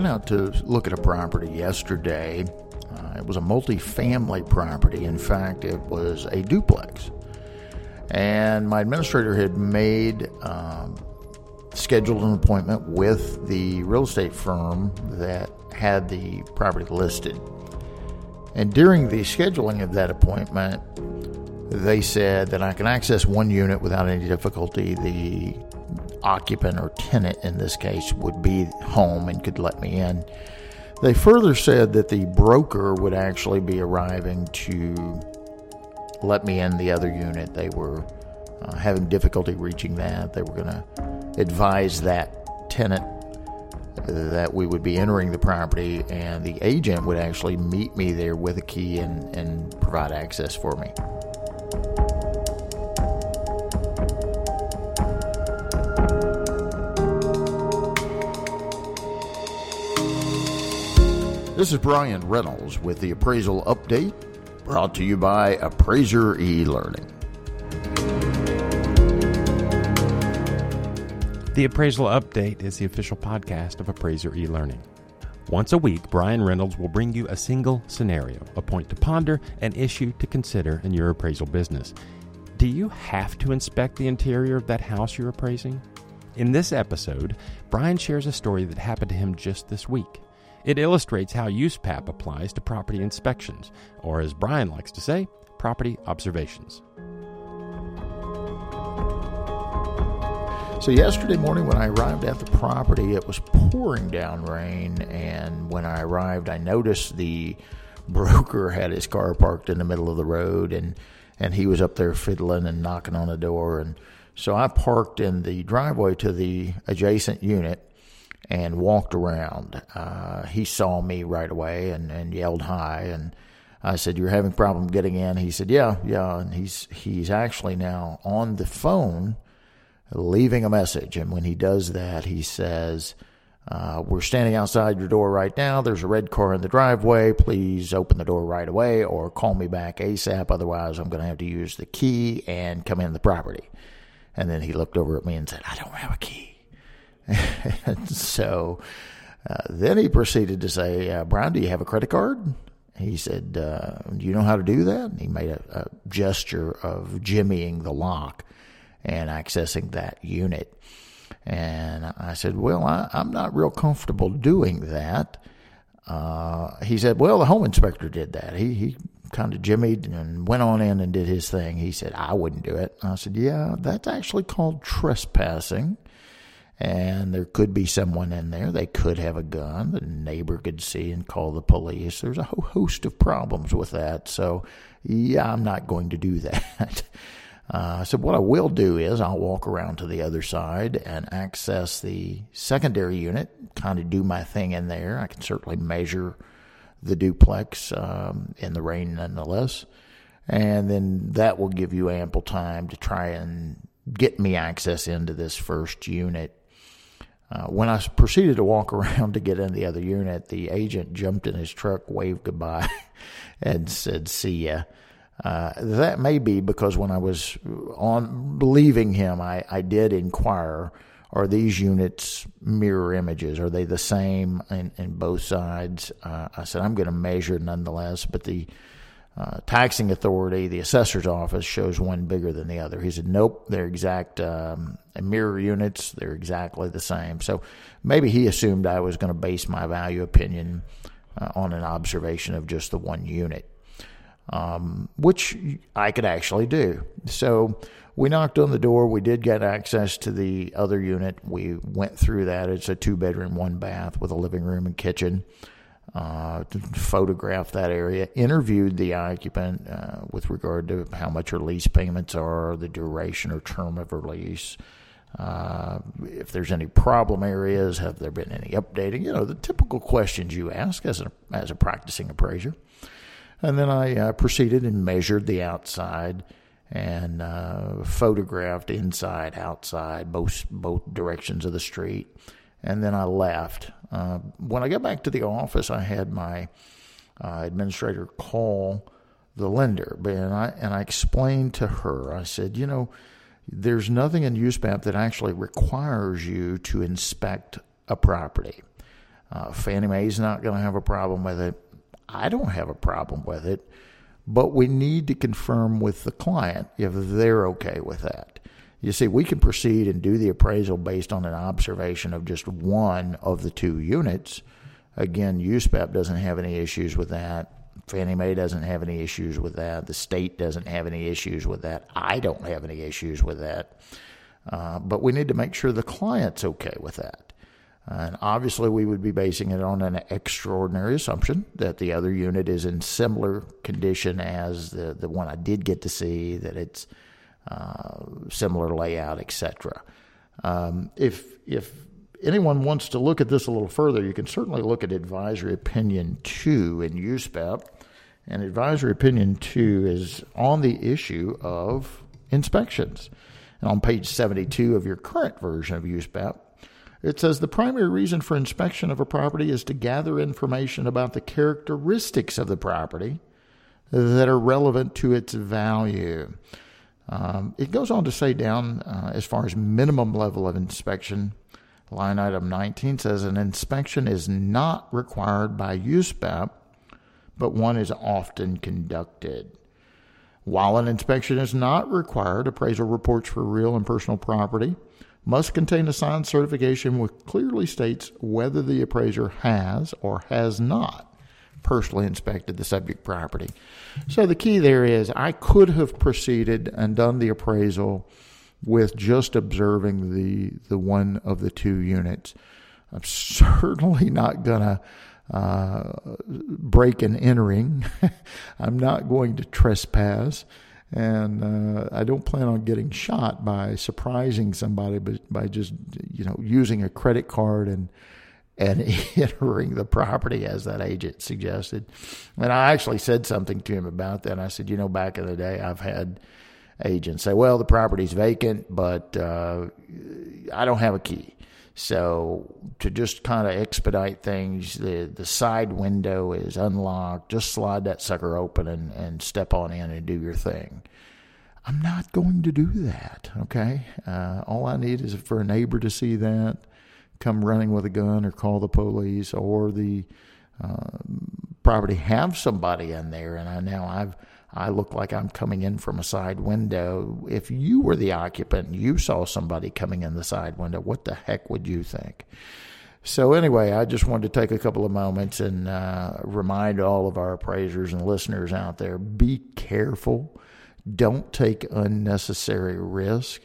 went out to look at a property yesterday. Uh, it was a multi-family property. In fact, it was a duplex. And my administrator had made um, scheduled an appointment with the real estate firm that had the property listed. And during the scheduling of that appointment, they said that I can access one unit without any difficulty. The occupant or tenant in this case would be home and could let me in. They further said that the broker would actually be arriving to let me in the other unit. They were uh, having difficulty reaching that. They were going to advise that tenant that we would be entering the property, and the agent would actually meet me there with a key and, and provide access for me. This is Bryan Reynolds with the appraisal update brought to you by Appraiser e Learning. The Appraisal Update is the official podcast of Appraiser eLearning. Once a week, Bryan Reynolds will bring you a single scenario, a point to ponder, an issue to consider in your appraisal business. Do you have to inspect the interior of that house you're appraising? In this episode, Bryan shares a story that happened to him just this week. It illustrates how USPAP applies to property inspections, or as Bryan likes to say, property observations. So, yesterday morning when I arrived at the property, it was pouring down rain. And when I arrived, I noticed the broker had his car parked in the middle of the road and, and he was up there fiddling and knocking on the door. And so I parked in the driveway to the adjacent unit and walked around. Uh, he saw me right away and, and yelled hi. And I said, "You're having problem getting in?" He said, "Yeah, yeah." And he's he's actually now on the phone leaving a message. And when he does that, he says, uh, We're standing outside your door right now. There's a red car in the driveway. Please open the door right away or call me back ASAP. Otherwise, I'm going to have to use the key and come in the property. And then he looked over at me and said, I don't have a key. And so uh, then he proceeded to say, uh, Bryan, do you have a credit card? He said, uh, Do you know how to do that? And he made a, a gesture of jimmying the lock and accessing that unit. And I said, Well, I, am not real comfortable doing that. Uh, he said, Well, the home inspector did that. He, he kind of jimmied and went on in and did his thing. He said, I wouldn't do it. I said, Yeah, that's actually called trespassing. And there could be someone in there. They could have a gun. The neighbor could see and call the police. There's a whole host of problems with that. So, yeah, I'm not going to do that. Uh, so what I will do is I'll walk around to the other side and access the secondary unit, kind of do my thing in there. I can certainly measure the duplex um, in the rain nonetheless. And then that will give you ample time to try and get me access into this first unit. Uh, when I proceeded to walk around to get in the other unit, the agent jumped in his truck, waved goodbye, and said, See ya. Uh, that may be because when I was on leaving him, I, I did inquire: Are these units mirror images? Are they the same in, in both sides? Uh, I said I'm going to measure nonetheless, but the uh, taxing authority, the assessor's office, shows one bigger than the other. He said, "Nope, they're exact um, mirror units. They're exactly the same." So maybe he assumed I was going to base my value opinion uh, on an observation of just the one unit um, which I could actually do. So we knocked on the door. We did get access to the other unit. We went through that. It's a two bedroom, one bath with a living room and kitchen. Uh, photographed that area, interviewed the occupant uh, with regard to how much her lease payments are, the duration or term of her lease. Uh, if there's any problem areas, have there been any updating? You know, the typical questions you ask as a, as a practicing appraiser. And then I uh, proceeded and measured the outside and uh, photographed inside, outside, both both directions of the street. And then I left. Uh, when I got back to the office, I had my uh, administrator call the lender, and I and I explained to her. I said, you know, there's nothing in USPAP that actually requires you to inspect a property. Uh, Fannie Mae's not going to have a problem with it. I don't have a problem with it, but we need to confirm with the client if they're okay with that. You see, we can proceed and do the appraisal based on an observation of just one of the two units. Again, USPAP doesn't have any issues with that. Fannie Mae doesn't have any issues with that. The state doesn't have any issues with that. I don't have any issues with that. Uh, but we need to make sure the client's okay with that. And obviously, we would be basing it on an extraordinary assumption that the other unit is in similar condition as the, the one I did get to see, that it's similar layout, etc. Um, if if anyone wants to look at this a little further, you can certainly look at Advisory Opinion 2 in USPAP. And Advisory Opinion 2 is on the issue of inspections. And on page 72 of your current version of USPAP, it says the primary reason for inspection of a property is to gather information about the characteristics of the property that are relevant to its value. Um, it goes on to say down uh, as far as minimum level of inspection, line item 19 says an inspection is not required by USPAP, but one is often conducted. While an inspection is not required, appraisal reports for real and personal property must contain a signed certification which clearly states whether the appraiser has or has not personally inspected the subject property. So the key there is I could have proceeded and done the appraisal with just observing the the one of the two units. I'm certainly not going to uh, break and entering. I'm not going to trespass. And uh, I don't plan on getting shot by surprising somebody, but by just you know using a credit card and and entering the property as that agent suggested. And I actually said something to him about that. I said, you know, back in the day, I've had agents say, well, the property's vacant, but uh, I don't have a key. So to just kind of expedite things, the, the side window is unlocked. Just slide that sucker open and, and step on in and do your thing. I'm not going to do that, okay? Uh, all I need is for a neighbor to see that come running with a gun or call the police or the uh, property have somebody in there and I now I've I look like I'm coming in from a side window. If you were the occupant and you saw somebody coming in the side window, what the heck would you think? So, anyway, I just wanted to take a couple of moments and uh, remind all of our appraisers and listeners out there be careful. Don't take unnecessary risk.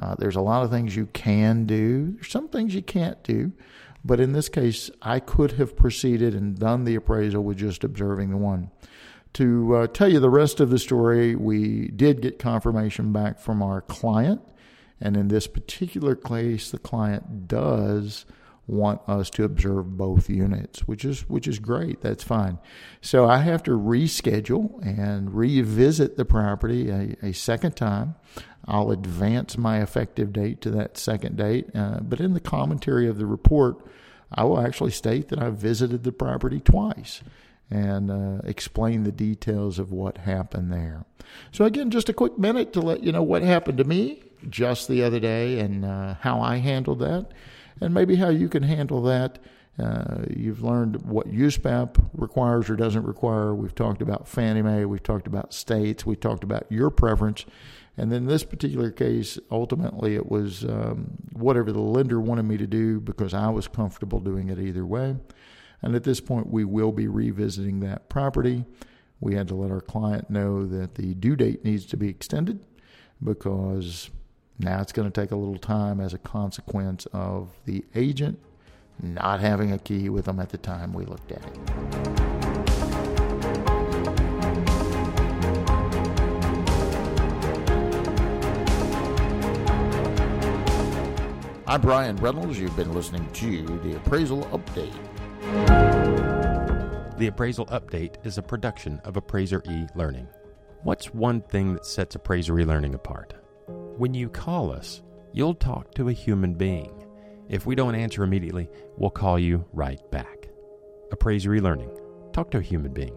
Uh, there's a lot of things you can do, there's some things you can't do. But in this case, I could have proceeded and done the appraisal with just observing the one. To uh, tell you the rest of the story, we did get confirmation back from our client. And in this particular case, the client does want us to observe both units, which is which is great. That's fine. So I have to reschedule and revisit the property a, a second time. I'll advance my effective date to that second date. Uh, but in the commentary of the report, I will actually state that I visited the property twice and uh, explain the details of what happened there. So, again, just a quick minute to let you know what happened to me just the other day and uh, how I handled that, and maybe how you can handle that. Uh, you've learned what USPAP requires or doesn't require. We've talked about Fannie Mae. We've talked about states. We talked about your preference. And in this particular case, ultimately, it was um, whatever the lender wanted me to do because I was comfortable doing it either way. And at this point, we will be revisiting that property. We had to let our client know that the due date needs to be extended because now it's going to take a little time as a consequence of the agent not having a key with them at the time we looked at it. I'm Bryan Reynolds. You've been listening to the Appraisal Update. The Appraisal Update is a production of Appraiser e Learning. What's one thing that sets Appraiser e Learning apart? When you call us, you'll talk to a human being. If we don't answer immediately, we'll call you right back. Appraiser e Learning. Talk to a human being.